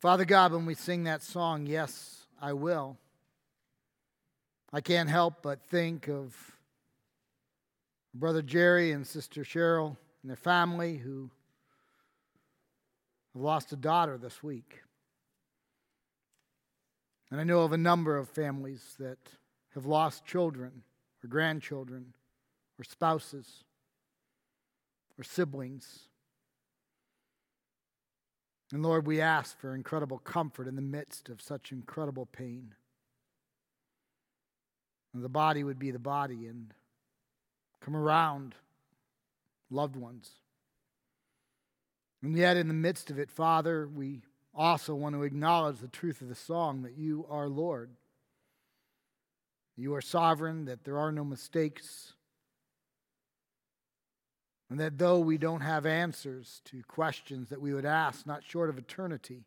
Father God, when we sing that song, Yes, I Will, I can't help but think of Brother Jerry and Sister Cheryl and their family who have lost a daughter this week. And I know of a number of families that have lost children or grandchildren or spouses or siblings. And Lord, we ask for incredible comfort in the midst of such incredible pain. And the body would be the body and come around loved ones. And yet, in the midst of it, Father, we also want to acknowledge the truth of the song that you are Lord. You are sovereign, that there are no mistakes, and that though we don't have answers to questions that we would ask, not short of eternity,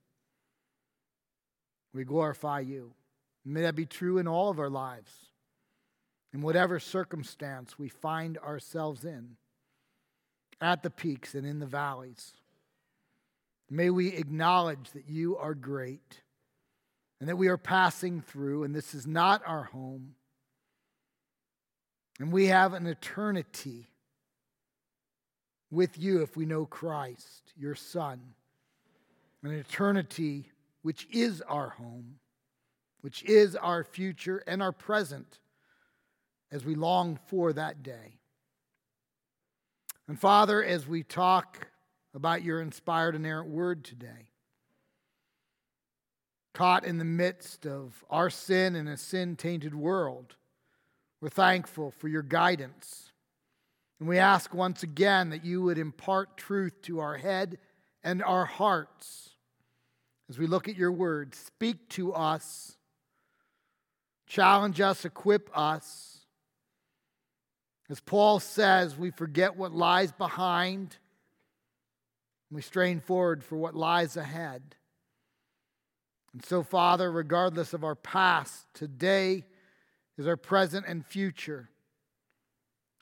we glorify you. May that be true in all of our lives, in whatever circumstance we find ourselves in, at the peaks and in the valleys. May we acknowledge that you are great and that we are passing through, and this is not our home. And we have an eternity with you if we know Christ, your Son, an eternity which is our home, which is our future and our present as we long for that day. And Father, as we talk about your inspired, inerrant word today, caught in the midst of our sin in a sin tainted world, we're thankful for your guidance and we ask once again that you would impart truth to our head and our hearts as we look at your word. Speak to us, challenge us, equip us. As Paul says, we forget what lies behind, and we strain forward for what lies ahead. And so, Father, regardless of our past, today is our present and future.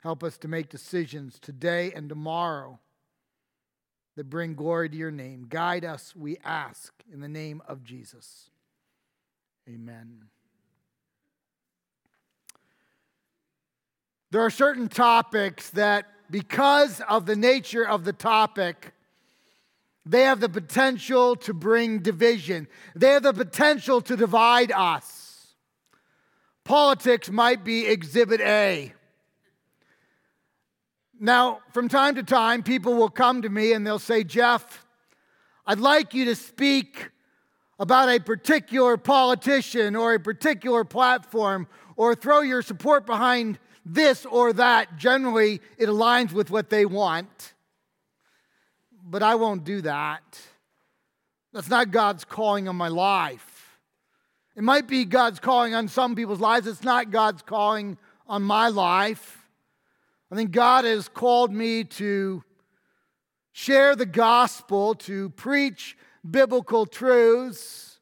Help us to make decisions today and tomorrow that bring glory to your name. Guide us, we ask, in the name of Jesus. Amen. There are certain topics that, because of the nature of the topic, they have the potential to bring division. They have the potential to divide us. Politics might be exhibit A. Now, from time to time, people will come to me and they'll say, Jeff, I'd like you to speak about a particular politician or a particular platform or throw your support behind this or that. Generally, it aligns with what they want. But I won't do that. That's not God's calling on my life. It might be God's calling on some people's lives, it's not God's calling on my life. I think God has called me to share the gospel, to preach biblical truths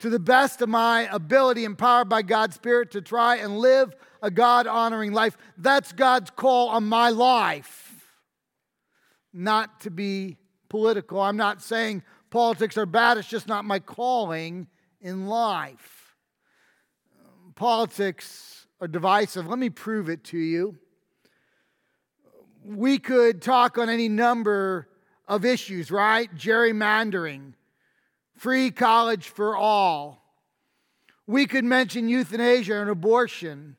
to the best of my ability, empowered by God's Spirit, to try and live a God honoring life. That's God's call on my life, not to be political. I'm not saying politics are bad, it's just not my calling in life. Politics are divisive. Let me prove it to you we could talk on any number of issues, right? Gerrymandering, free college for all. We could mention euthanasia and abortion.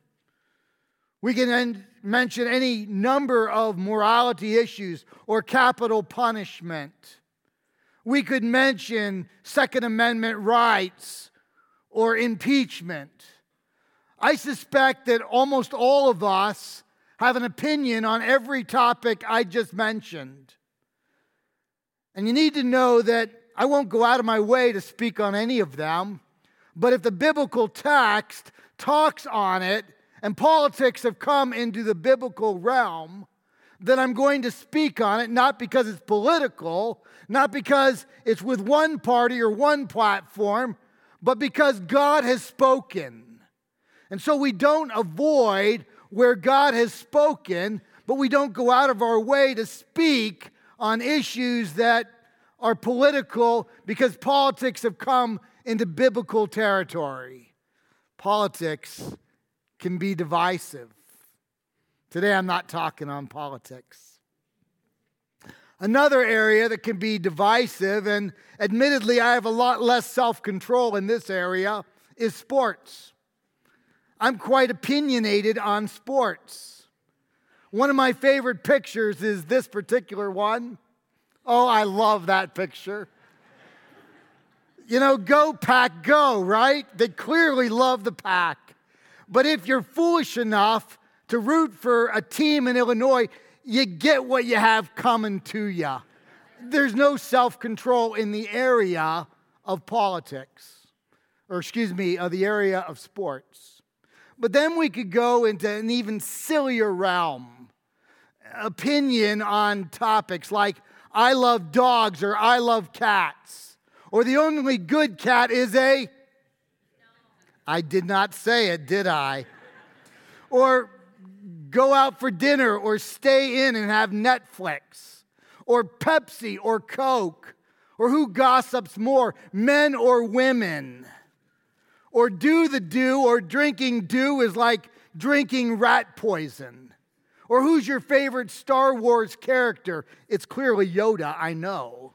We can mention any number of morality issues or capital punishment. We could mention Second Amendment rights or impeachment. I suspect that almost all of us have an opinion on every topic I just mentioned. And you need to know that I won't go out of my way to speak on any of them, but if the biblical text talks on it and politics have come into the biblical realm, then I'm going to speak on it, not because it's political, not because it's with one party or one platform, but because God has spoken. And so we don't avoid where God has spoken, but we don't go out of our way to speak on issues that are political because politics have come into biblical territory. Politics can be divisive. Today I'm not talking on politics. Another area that can be divisive, and admittedly, I have a lot less self control in this area, is sports. I'm quite opinionated on sports. One of my favorite pictures is this particular one. Oh, I love that picture. You know, go pack, go, right? They clearly love the pack. But if you're foolish enough to root for a team in Illinois, you get what you have coming to you. There's no self control in the area of politics, or excuse me, of the area of sports. But then we could go into an even sillier realm opinion on topics like I love dogs or I love cats, or the only good cat is a. I did not say it, did I? or go out for dinner or stay in and have Netflix, or Pepsi or Coke, or who gossips more, men or women, or do the Dew, or drinking Dew is like drinking rat poison. Or who's your favorite Star Wars character? It's clearly Yoda, I know.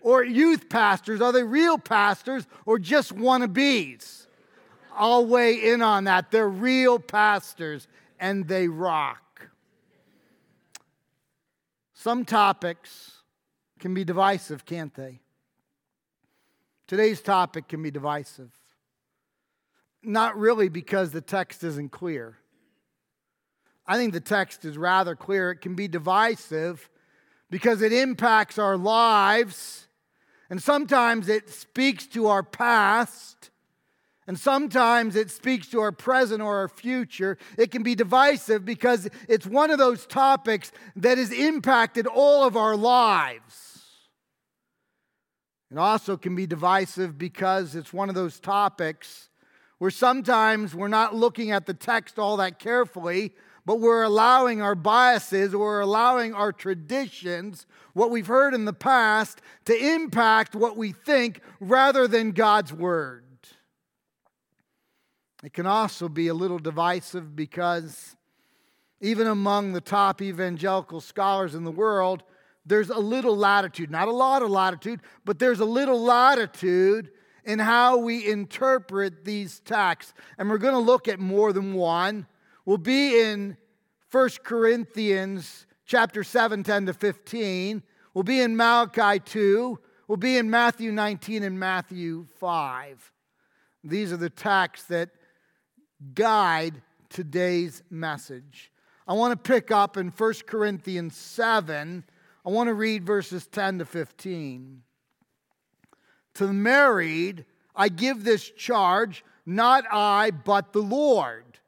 Or youth pastors, are they real pastors or just wannabes? I'll weigh in on that. They're real pastors and they rock. Some topics can be divisive, can't they? Today's topic can be divisive. Not really because the text isn't clear. I think the text is rather clear. It can be divisive because it impacts our lives, and sometimes it speaks to our past, and sometimes it speaks to our present or our future. It can be divisive because it's one of those topics that has impacted all of our lives. It also can be divisive because it's one of those topics where sometimes we're not looking at the text all that carefully, but we're allowing our biases, we're allowing our traditions, what we've heard in the past, to impact what we think rather than God's word. It can also be a little divisive because even among the top evangelical scholars in the world, there's a little latitude, not a lot of latitude, but there's a little latitude in how we interpret these texts. And we're going to look at more than one. We'll be in 1 Corinthians chapter 7, 10 to 15. We'll be in Malachi 2. We'll be in Matthew 19 and Matthew 5. These are the texts that guide today's message. I want to pick up in 1 Corinthians 7. I want to read verses 10 to 15. To the married, I give this charge, not I, but the Lord.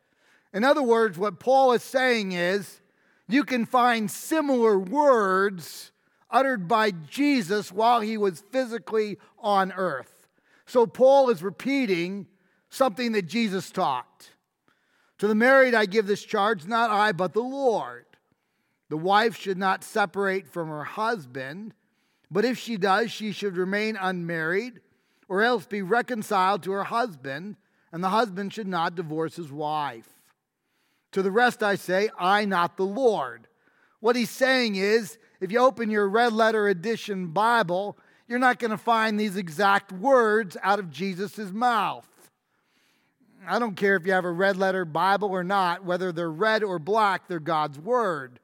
In other words, what Paul is saying is you can find similar words uttered by Jesus while he was physically on earth. So Paul is repeating something that Jesus taught. To the married, I give this charge, not I, but the Lord. The wife should not separate from her husband, but if she does, she should remain unmarried, or else be reconciled to her husband, and the husband should not divorce his wife. To the rest I say, I, not the Lord. What he's saying is, if you open your red letter edition Bible, you're not going to find these exact words out of Jesus' mouth. I don't care if you have a red letter Bible or not, whether they're red or black, they're God's word.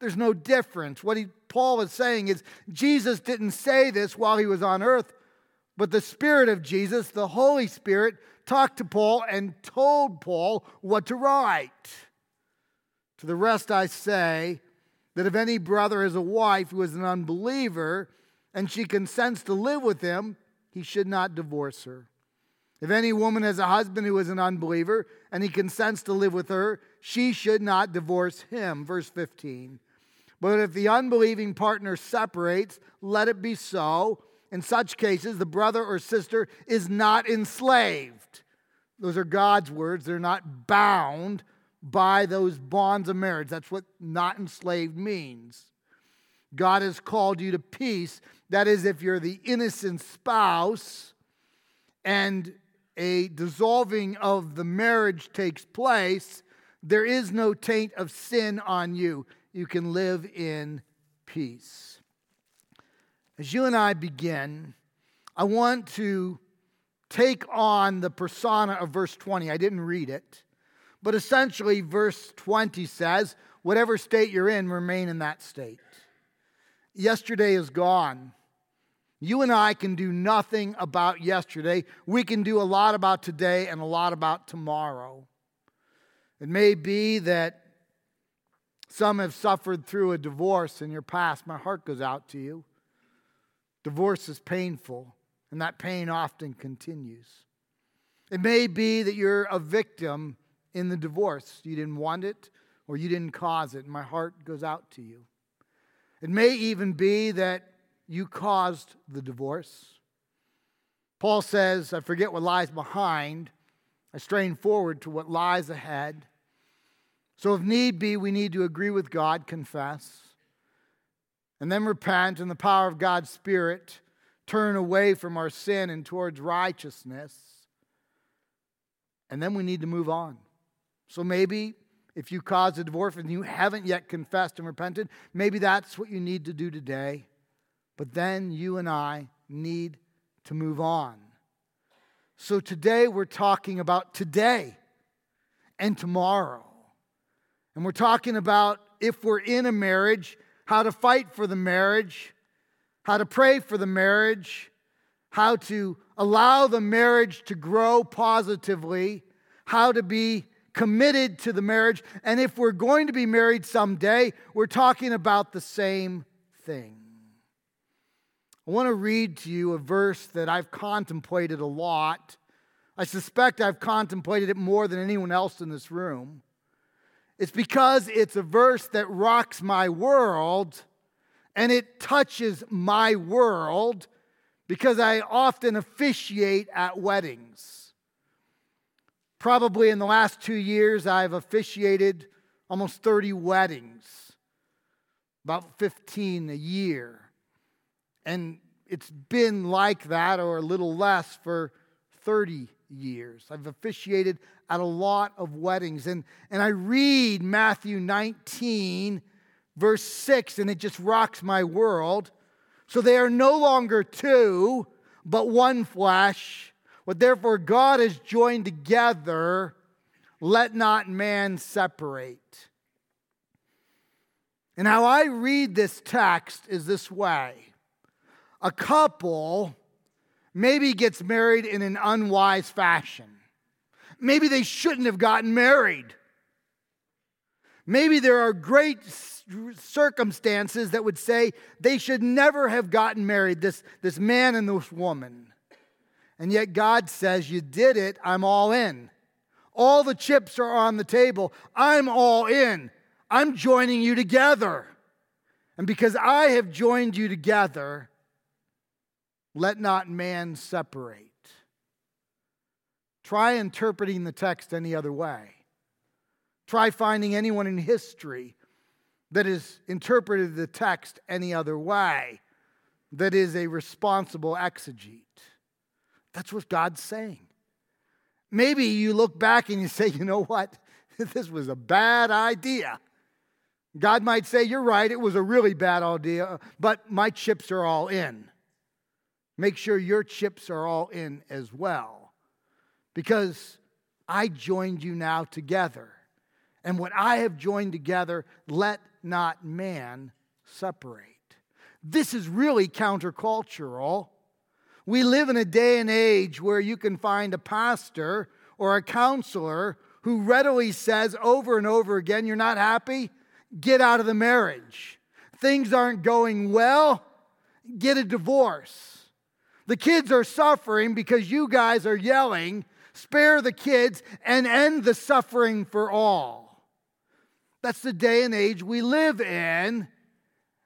There's no difference. What he, Paul is saying is Jesus didn't say this while he was on earth, but the Spirit of Jesus, the Holy Spirit, talked to Paul and told Paul what to write. To the rest, I say that if any brother has a wife who is an unbeliever and she consents to live with him, he should not divorce her. If any woman has a husband who is an unbeliever and he consents to live with her, she should not divorce him. Verse 15. But if the unbelieving partner separates, let it be so. In such cases, the brother or sister is not enslaved. Those are God's words. They're not bound by those bonds of marriage. That's what not enslaved means. God has called you to peace. That is, if you're the innocent spouse and a dissolving of the marriage takes place, there is no taint of sin on you. You can live in peace. As you and I begin, I want to take on the persona of verse 20. I didn't read it, but essentially, verse 20 says, Whatever state you're in, remain in that state. Yesterday is gone. You and I can do nothing about yesterday. We can do a lot about today and a lot about tomorrow. It may be that some have suffered through a divorce in your past. My heart goes out to you. Divorce is painful, and that pain often continues. It may be that you're a victim in the divorce. You didn't want it or you didn't cause it, and my heart goes out to you. It may even be that you caused the divorce. Paul says, I forget what lies behind, I strain forward to what lies ahead. So, if need be, we need to agree with God, confess, and then repent in the power of God's Spirit, turn away from our sin and towards righteousness. And then we need to move on. So, maybe if you caused a divorce and you haven't yet confessed and repented, maybe that's what you need to do today. But then you and I need to move on. So today we're talking about today and tomorrow. And we're talking about if we're in a marriage, how to fight for the marriage, how to pray for the marriage, how to allow the marriage to grow positively, how to be committed to the marriage. And if we're going to be married someday, we're talking about the same thing. I want to read to you a verse that I've contemplated a lot. I suspect I've contemplated it more than anyone else in this room. It's because it's a verse that rocks my world and it touches my world because I often officiate at weddings. Probably in the last two years, I've officiated almost 30 weddings, about 15 a year. And it's been like that or a little less for 30 years. I've officiated at a lot of weddings. And, and I read Matthew 19, verse 6, and it just rocks my world. So they are no longer two, but one flesh. What therefore God has joined together, let not man separate. And how I read this text is this way a couple maybe gets married in an unwise fashion. Maybe they shouldn't have gotten married. Maybe there are great circumstances that would say they should never have gotten married, this, this man and this woman. And yet God says, You did it, I'm all in. All the chips are on the table. I'm all in. I'm joining you together. And because I have joined you together, let not man separate. Try interpreting the text any other way. Try finding anyone in history that has interpreted the text any other way that is a responsible exegete. That's what God's saying. Maybe you look back and you say, you know what? this was a bad idea. God might say, You're right, it was a really bad idea, but my chips are all in. Make sure your chips are all in as well. Because I joined you now together. And what I have joined together, let not man separate. This is really countercultural we live in a day and age where you can find a pastor or a counselor who readily says over and over again, You're not happy? Get out of the marriage. Things aren't going well? Get a divorce. The kids are suffering because you guys are yelling, Spare the kids and end the suffering for all. That's the day and age we live in.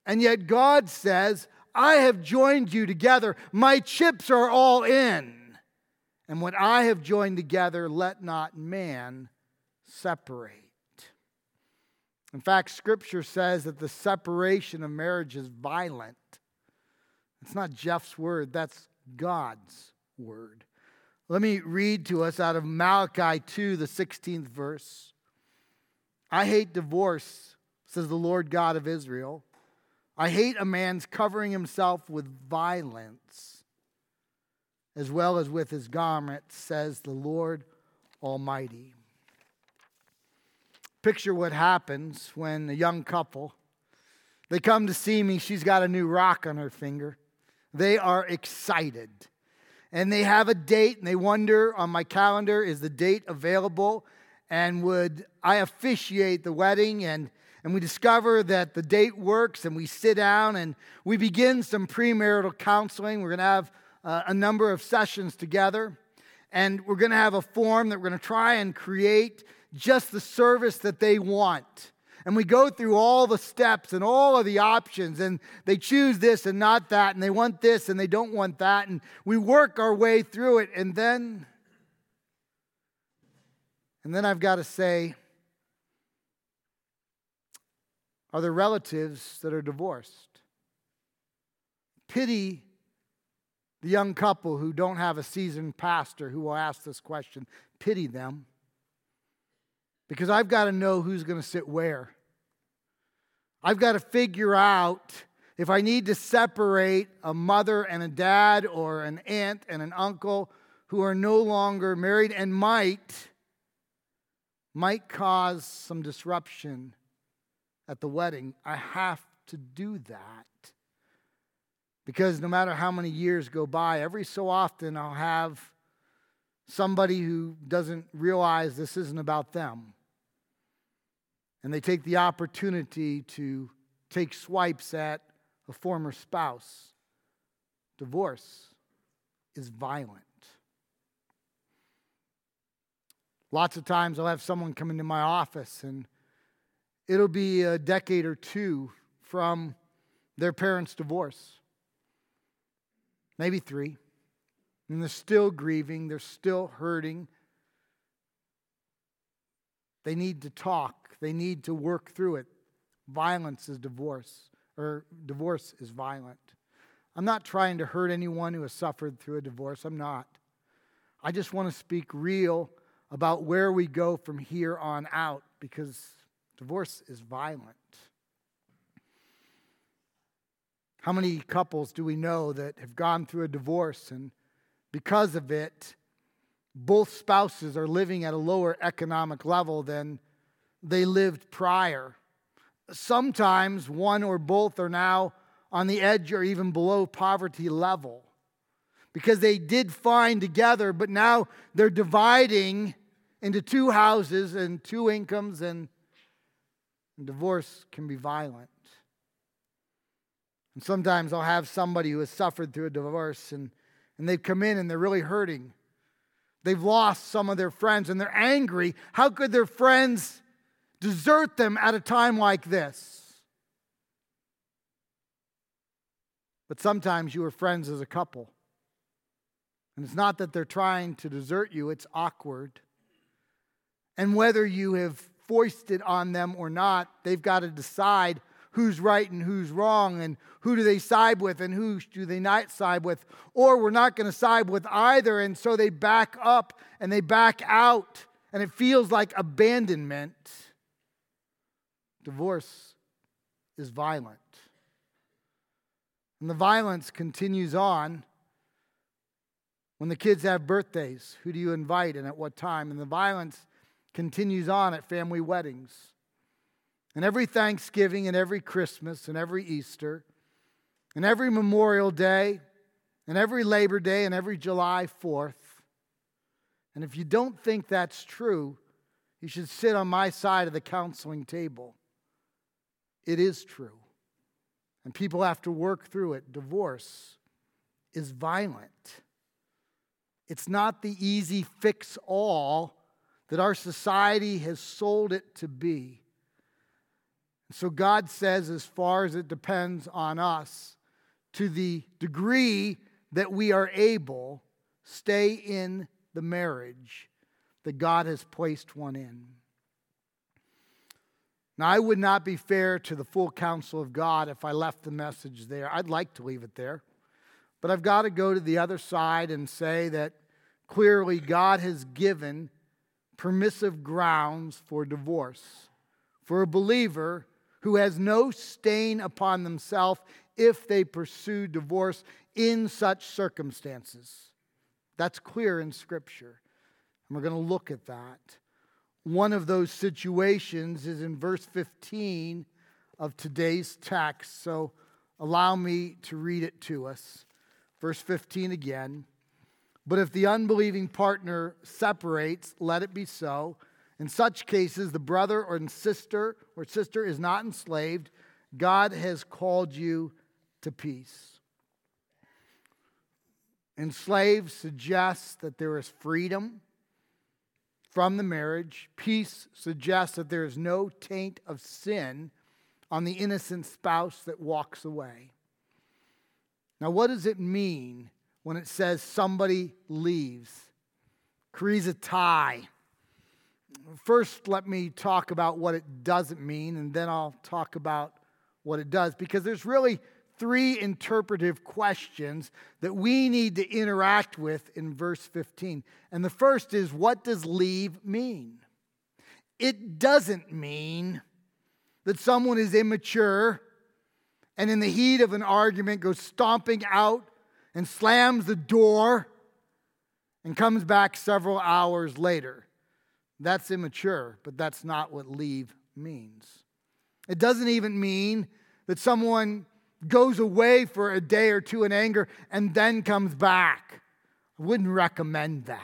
And yet God says, I have joined you together. My chips are all in. And what I have joined together, let not man separate. In fact, Scripture says that the separation of marriage is violent. It's not Jeff's word, that's God's word. Let me read to us out of Malachi 2, the 16th verse. I hate divorce, says the Lord God of Israel. I hate a man's covering himself with violence, as well as with his garment, says the Lord Almighty. Picture what happens when a young couple they come to see me, she's got a new rock on her finger. They are excited. And they have a date and they wonder on my calendar is the date available and would I officiate the wedding and and we discover that the date works and we sit down and we begin some premarital counseling. We're going to have uh, a number of sessions together and we're going to have a form that we're going to try and create just the service that they want. And we go through all the steps and all of the options, and they choose this and not that, and they want this and they don't want that. And we work our way through it. And then, and then I've got to say, are there relatives that are divorced? Pity the young couple who don't have a seasoned pastor who will ask this question. Pity them because I've got to know who's going to sit where. I've got to figure out if I need to separate a mother and a dad or an aunt and an uncle who are no longer married and might might cause some disruption at the wedding. I have to do that. Because no matter how many years go by, every so often I'll have somebody who doesn't realize this isn't about them and they take the opportunity to take swipes at a former spouse. Divorce is violent. Lots of times I'll have someone come into my office and it'll be a decade or two from their parents' divorce. Maybe three. And they're still grieving, they're still hurting. They need to talk. They need to work through it. Violence is divorce, or divorce is violent. I'm not trying to hurt anyone who has suffered through a divorce. I'm not. I just want to speak real about where we go from here on out because divorce is violent. How many couples do we know that have gone through a divorce and because of it, both spouses are living at a lower economic level than they lived prior. Sometimes one or both are now on the edge or even below poverty level because they did fine together, but now they're dividing into two houses and two incomes, and, divorce can be violent. And sometimes I'll have somebody who has suffered through a divorce and, and they've come in and they're really hurting. They've lost some of their friends and they're angry. How could their friends desert them at a time like this. But sometimes you are friends as a couple. And it's not that they're trying to desert you, it's awkward. And whether you have foisted on them or not, they've got to decide who's right and who's wrong and who do they side with and who do they not side with. Or we're not going to side with either. And so they back up and they back out. And it feels like abandonment. Divorce is violent. And the violence continues on when the kids have birthdays. Who do you invite and at what time? And the violence continues on at family weddings. And every Thanksgiving and every Christmas and every Easter and every Memorial Day and every Labor Day and every July 4th. And if you don't think that's true, you should sit on my side of the counseling table. It is true. And people have to work through it. Divorce is violent. It's not the easy fix all that our society has sold it to be. So God says, as far as it depends on us, to the degree that we are able, stay in the marriage that God has placed one in. Now, I would not be fair to the full counsel of God if I left the message there. I'd like to leave it there. But I've got to go to the other side and say that clearly God has given permissive grounds for divorce for a believer who has no stain upon themselves if they pursue divorce in such circumstances. That's clear in Scripture. And we're going to look at that. One of those situations is in verse 15 of today's text. So allow me to read it to us. Verse 15 again. But if the unbelieving partner separates, let it be so. In such cases, the brother or sister or sister is not enslaved. God has called you to peace. Enslaved suggests that there is freedom from the marriage. Peace suggests that there is no taint of sin on the innocent spouse that walks away. Now, what does it mean when it says somebody leaves? Krizatai. First, let me talk about what it doesn't mean, and then I'll talk about what it does, because there's really three interpretive questions that we need to interact with in verse 15. And the first is what does leave mean? It doesn't mean that someone is immature and in the heat of an argument goes stomping out and slams the door and comes back several hours later. That's immature, but that's not what leave means. It doesn't even mean that someone goes away for a day or two in anger and then comes back. I wouldn't recommend that.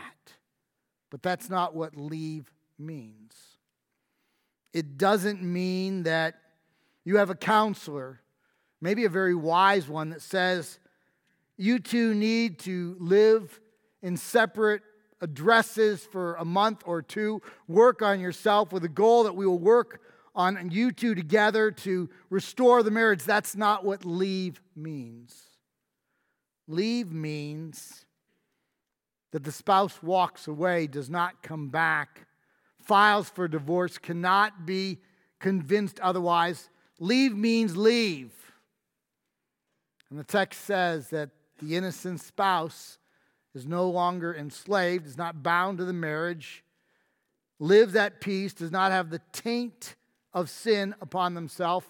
But that's not what leave means. It doesn't mean that you have a counselor, maybe a very wise one, that says you two need to live in separate addresses for a month or two, work on yourself with a goal that we will work on you two together to restore the marriage. That's not what leave means. Leave means that the spouse walks away, does not come back, files for divorce, cannot be convinced otherwise. Leave means leave. And the text says that the innocent spouse is no longer enslaved, is not bound to the marriage, lives at peace, does not have the taint of sin upon themselves,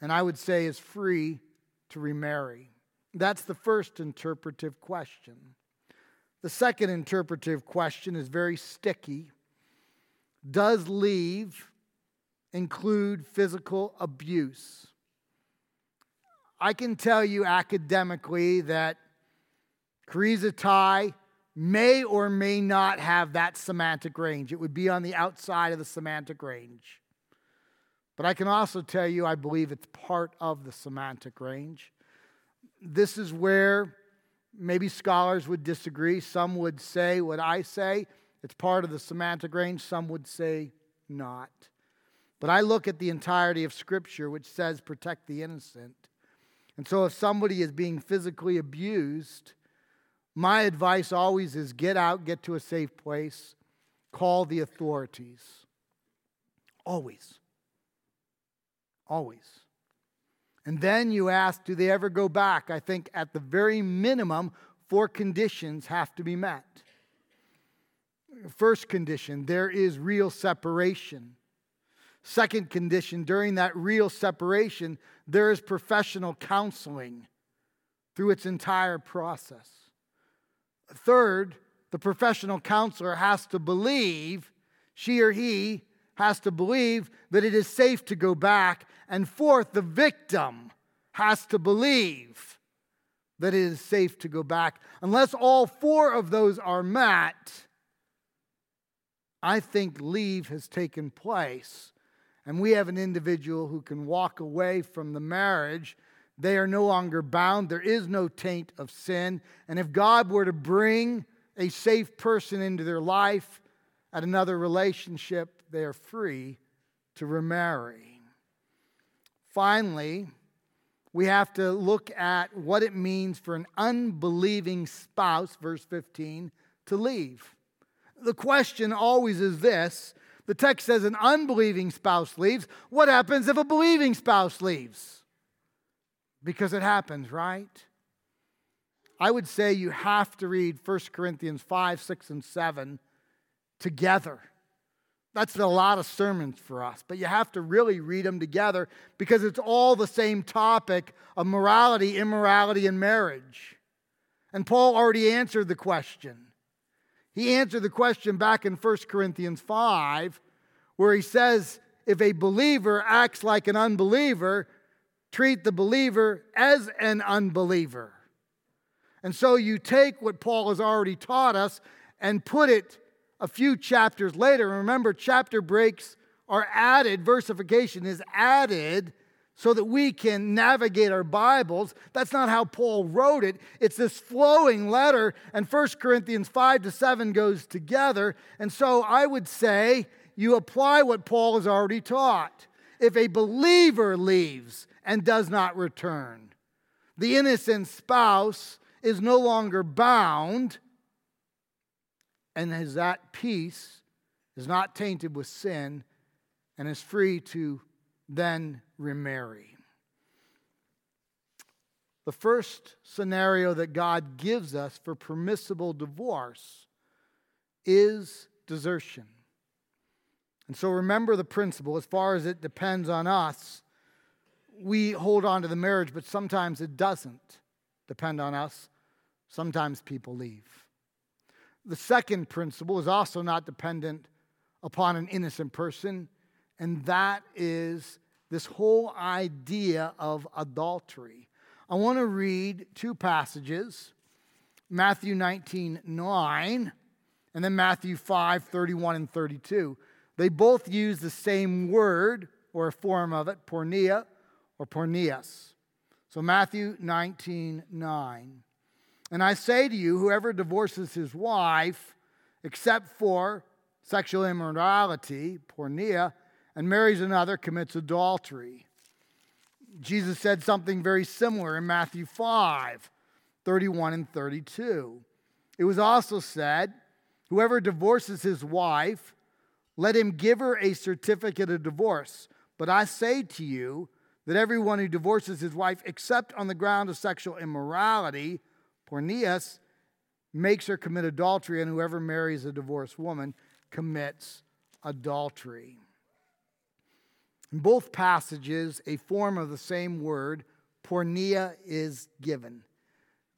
and I would say is free to remarry. That's the first interpretive question. The second interpretive question is very sticky. Does leave include physical abuse? I can tell you academically that krizatai may or may not have that semantic range. It would be on the outside of the semantic range. But I can also tell you, I believe it's part of the semantic range. This is where maybe scholars would disagree. Some would say what I say, it's part of the semantic range. Some would say not. But I look at the entirety of Scripture, which says protect the innocent. And so if somebody is being physically abused, my advice always is get out, get to a safe place, call the authorities. Always. Always. And then you ask, do they ever go back? I think at the very minimum, four conditions have to be met. First condition, there is real separation. Second condition, during that real separation, there is professional counseling through its entire process. Third, the professional counselor has to believe, she or he has to believe that it is safe to go back. And fourth, the victim has to believe that it is safe to go back. Unless all four of those are met, I think leave has taken place. And we have an individual who can walk away from the marriage. They are no longer bound. There is no taint of sin. And if God were to bring a safe person into their life at another relationship, they are free to remarry. Finally, we have to look at what it means for an unbelieving spouse, verse 15, to leave. The question always is this The text says an unbelieving spouse leaves. What happens if a believing spouse leaves? Because it happens, right? I would say you have to read 1 Corinthians 5, 6, and 7 together. That's a lot of sermons for us, but you have to really read them together because it's all the same topic of morality, immorality, and marriage. And Paul already answered the question. He answered the question back in 1 Corinthians 5, where he says, If a believer acts like an unbeliever, treat the believer as an unbeliever. And so you take what Paul has already taught us and put it a few chapters later. Remember, chapter breaks are added, versification is added so that we can navigate our Bibles. That's not how Paul wrote it. It's this flowing letter, and 1 Corinthians 5 to 7 goes together. And so I would say you apply what Paul has already taught. If a believer leaves and does not return, the innocent spouse is no longer bound and is that peace, is not tainted with sin, and is free to then remarry. The first scenario that God gives us for permissible divorce is desertion. And so remember the principle as far as it depends on us, we hold on to the marriage, but sometimes it doesn't depend on us. Sometimes people leave. The second principle is also not dependent upon an innocent person, and that is this whole idea of adultery. I want to read two passages Matthew 19 9, and then Matthew 5 31 and 32. They both use the same word or a form of it, porneia or porneas. So Matthew 19 9. And I say to you, whoever divorces his wife, except for sexual immorality, porneia, and marries another, commits adultery. Jesus said something very similar in Matthew 5 31 and 32. It was also said, Whoever divorces his wife, let him give her a certificate of divorce. But I say to you that everyone who divorces his wife, except on the ground of sexual immorality, porneas, makes her commit adultery, and whoever marries a divorced woman commits adultery. In both passages, a form of the same word, porneia, is given.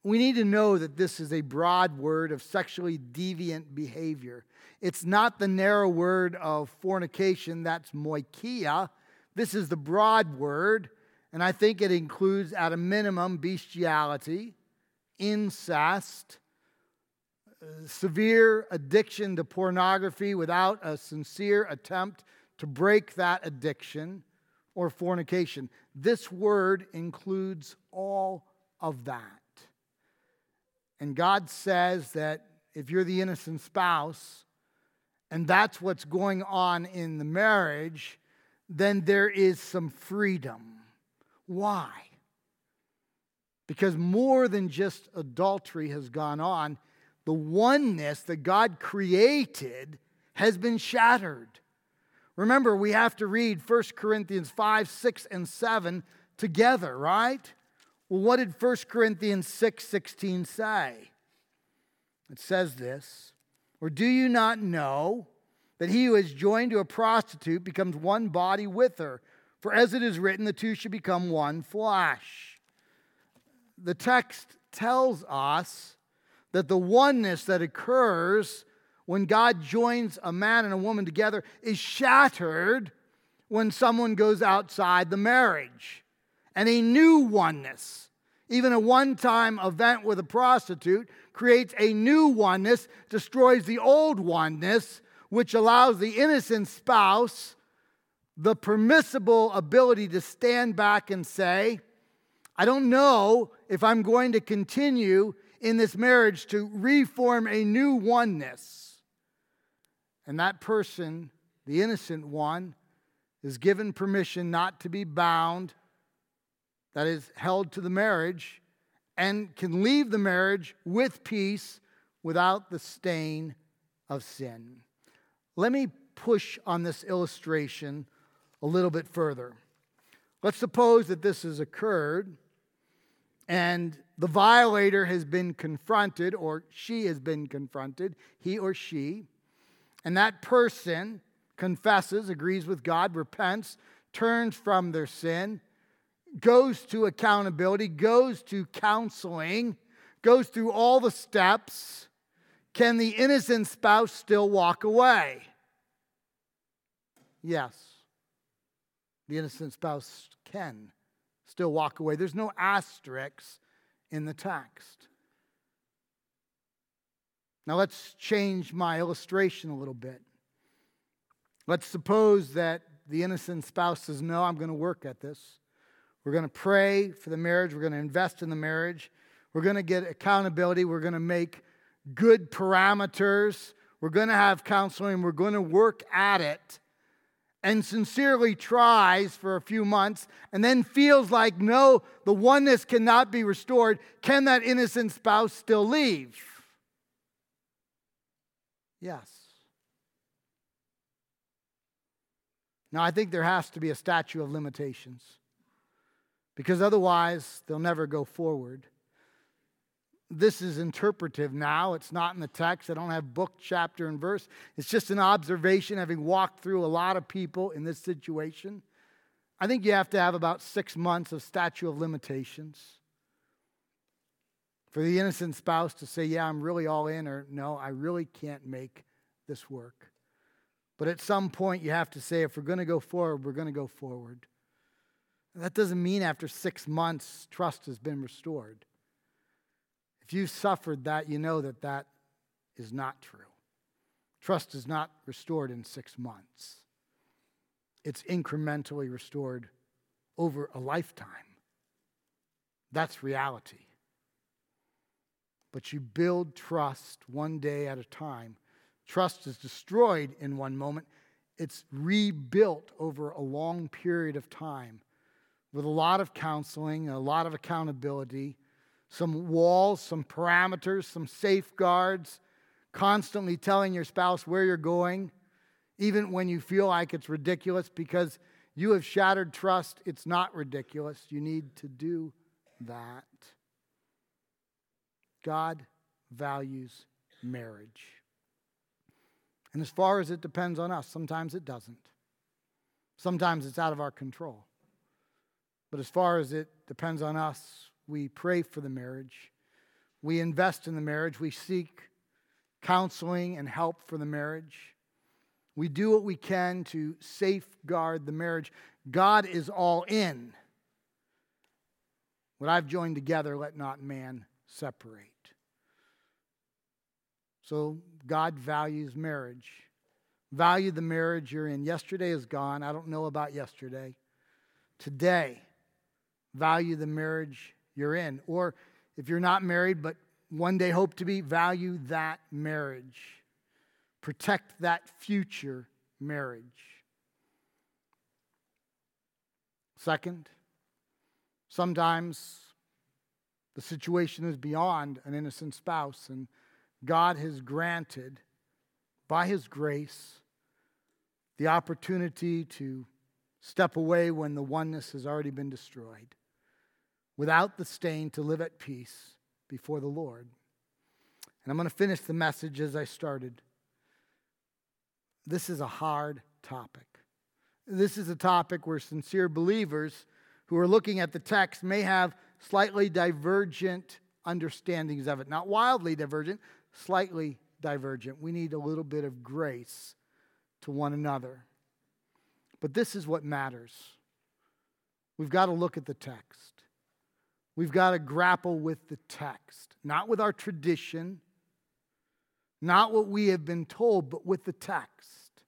We need to know that this is a broad word of sexually deviant behavior. It's not the narrow word of fornication, that's moikia. This is the broad word, and I think it includes, at a minimum, bestiality, incest, severe addiction to pornography without a sincere attempt to break that addiction or fornication. This word includes all of that. And God says that if you're the innocent spouse and that's what's going on in the marriage, then there is some freedom. Why? Because more than just adultery has gone on, the oneness that God created has been shattered. Remember, we have to read 1 Corinthians 5, 6, and 7 together, right? Well, what did 1 Corinthians 6 16 say? It says this Or do you not know that he who is joined to a prostitute becomes one body with her? For as it is written, the two should become one flesh the text tells us that the oneness that occurs when God joins a man and a woman together is shattered when someone goes outside the marriage. And a new oneness, even a one time event with a prostitute, creates a new oneness, destroys the old oneness, which allows the innocent spouse the permissible ability to stand back and say, I don't know if I'm going to continue in this marriage to reform a new oneness. And that person, the innocent one, is given permission not to be bound, that is, held to the marriage, and can leave the marriage with peace without the stain of sin. Let me push on this illustration a little bit further. Let's suppose that this has occurred and the violator has been confronted, or she has been confronted, he or she, and that person confesses, agrees with God, repents, turns from their sin, goes to accountability, goes to counseling, goes through all the steps. Can the innocent spouse still walk away? Yes. The innocent spouse can still walk away. There's no asterisks in the text. Now let's change my illustration a little bit. Let's suppose that the innocent spouse says, No, I'm going to work at this. We're going to pray for the marriage. We're going to invest in the marriage. We're going to get accountability. We're going to make good parameters. We're going to have counseling. We're going to work at it and sincerely tries for a few months and then feels like, no, the oneness cannot be restored, can that innocent spouse still leave? Yes. Now, I think there has to be a statute of limitations because otherwise they'll never go forward this is interpretive now. It's not in the text. I don't have book, chapter, and verse. It's just an observation, having walked through a lot of people in this situation. I think you have to have about six months of statute of limitations for the innocent spouse to say, Yeah, I'm really all in, or No, I really can't make this work. But at some point, you have to say, If we're going to go forward, we're going to go forward. That doesn't mean after six months, trust has been restored. If you've suffered that, you know that that is not true. Trust is not restored in six months, it's incrementally restored over a lifetime. That's reality. But you build trust one day at a time. Trust is destroyed in one moment, it's rebuilt over a long period of time with a lot of counseling, a lot of accountability some walls, some parameters, some safeguards, constantly telling your spouse where you're going, even when you feel like it's ridiculous because you have shattered trust. It's not ridiculous. You need to do that. God values marriage. And as far as it depends on us, sometimes it doesn't. Sometimes it's out of our control. But as far as it depends on us, we pray for the marriage. We invest in the marriage. We seek counseling and help for the marriage. We do what we can to safeguard the marriage. God is all in. What I've joined together, let not man separate. So God values marriage. Value the marriage you're in. Yesterday is gone. I don't know about yesterday. Today, value the marriage you're in. Or if you're not married but one day hope to be, value that marriage. Protect that future marriage. Second, sometimes the situation is beyond an innocent spouse, and God has granted, by His grace, the opportunity to step away when the oneness has already been destroyed without the stain to live at peace before the Lord. And I'm going to finish the message as I started. This is a hard topic. This is a topic where sincere believers who are looking at the text may have slightly divergent understandings of it. Not wildly divergent, slightly divergent. We need a little bit of grace to one another. But this is what matters. We've got to look at the text. We've got to grapple with the text, not with our tradition, not what we have been told, but with the text.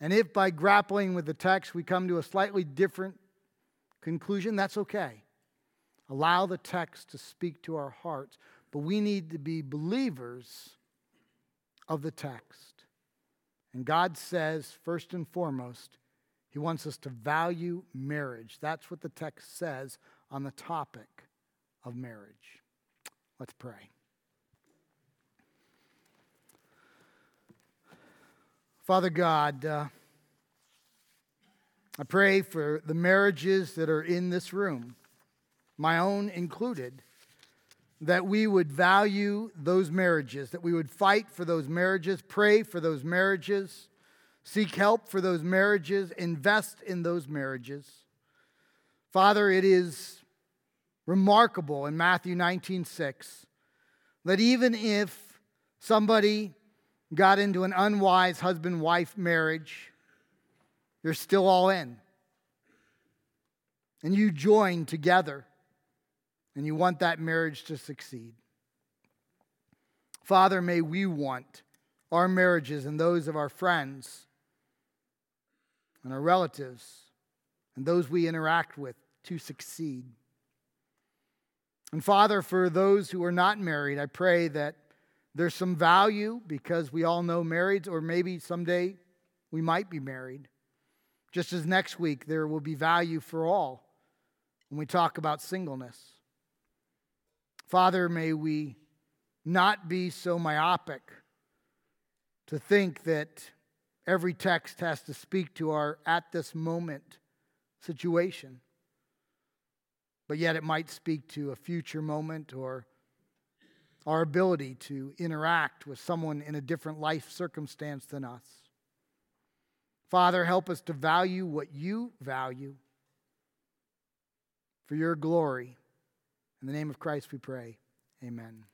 And if by grappling with the text we come to a slightly different conclusion, that's okay. Allow the text to speak to our hearts. But we need to be believers of the text. And God says, first and foremost, He wants us to value marriage. That's what the text says on the topic of marriage. Let's pray. Father God, uh, I pray for the marriages that are in this room, my own included, that we would value those marriages, that we would fight for those marriages, pray for those marriages, seek help for those marriages, invest in those marriages. Father, it is remarkable in Matthew 19 6 that even if somebody got into an unwise husband wife marriage, you're still all in. And you join together, and you want that marriage to succeed. Father, may we want our marriages and those of our friends and our relatives and those we interact with to succeed. And Father, for those who are not married, I pray that there's some value because we all know marrieds, or maybe someday we might be married. Just as next week there will be value for all when we talk about singleness. Father, may we not be so myopic to think that every text has to speak to our at this moment situation but yet it might speak to a future moment or our ability to interact with someone in a different life circumstance than us. Father, help us to value what you value for your glory. In the name of Christ we pray. Amen.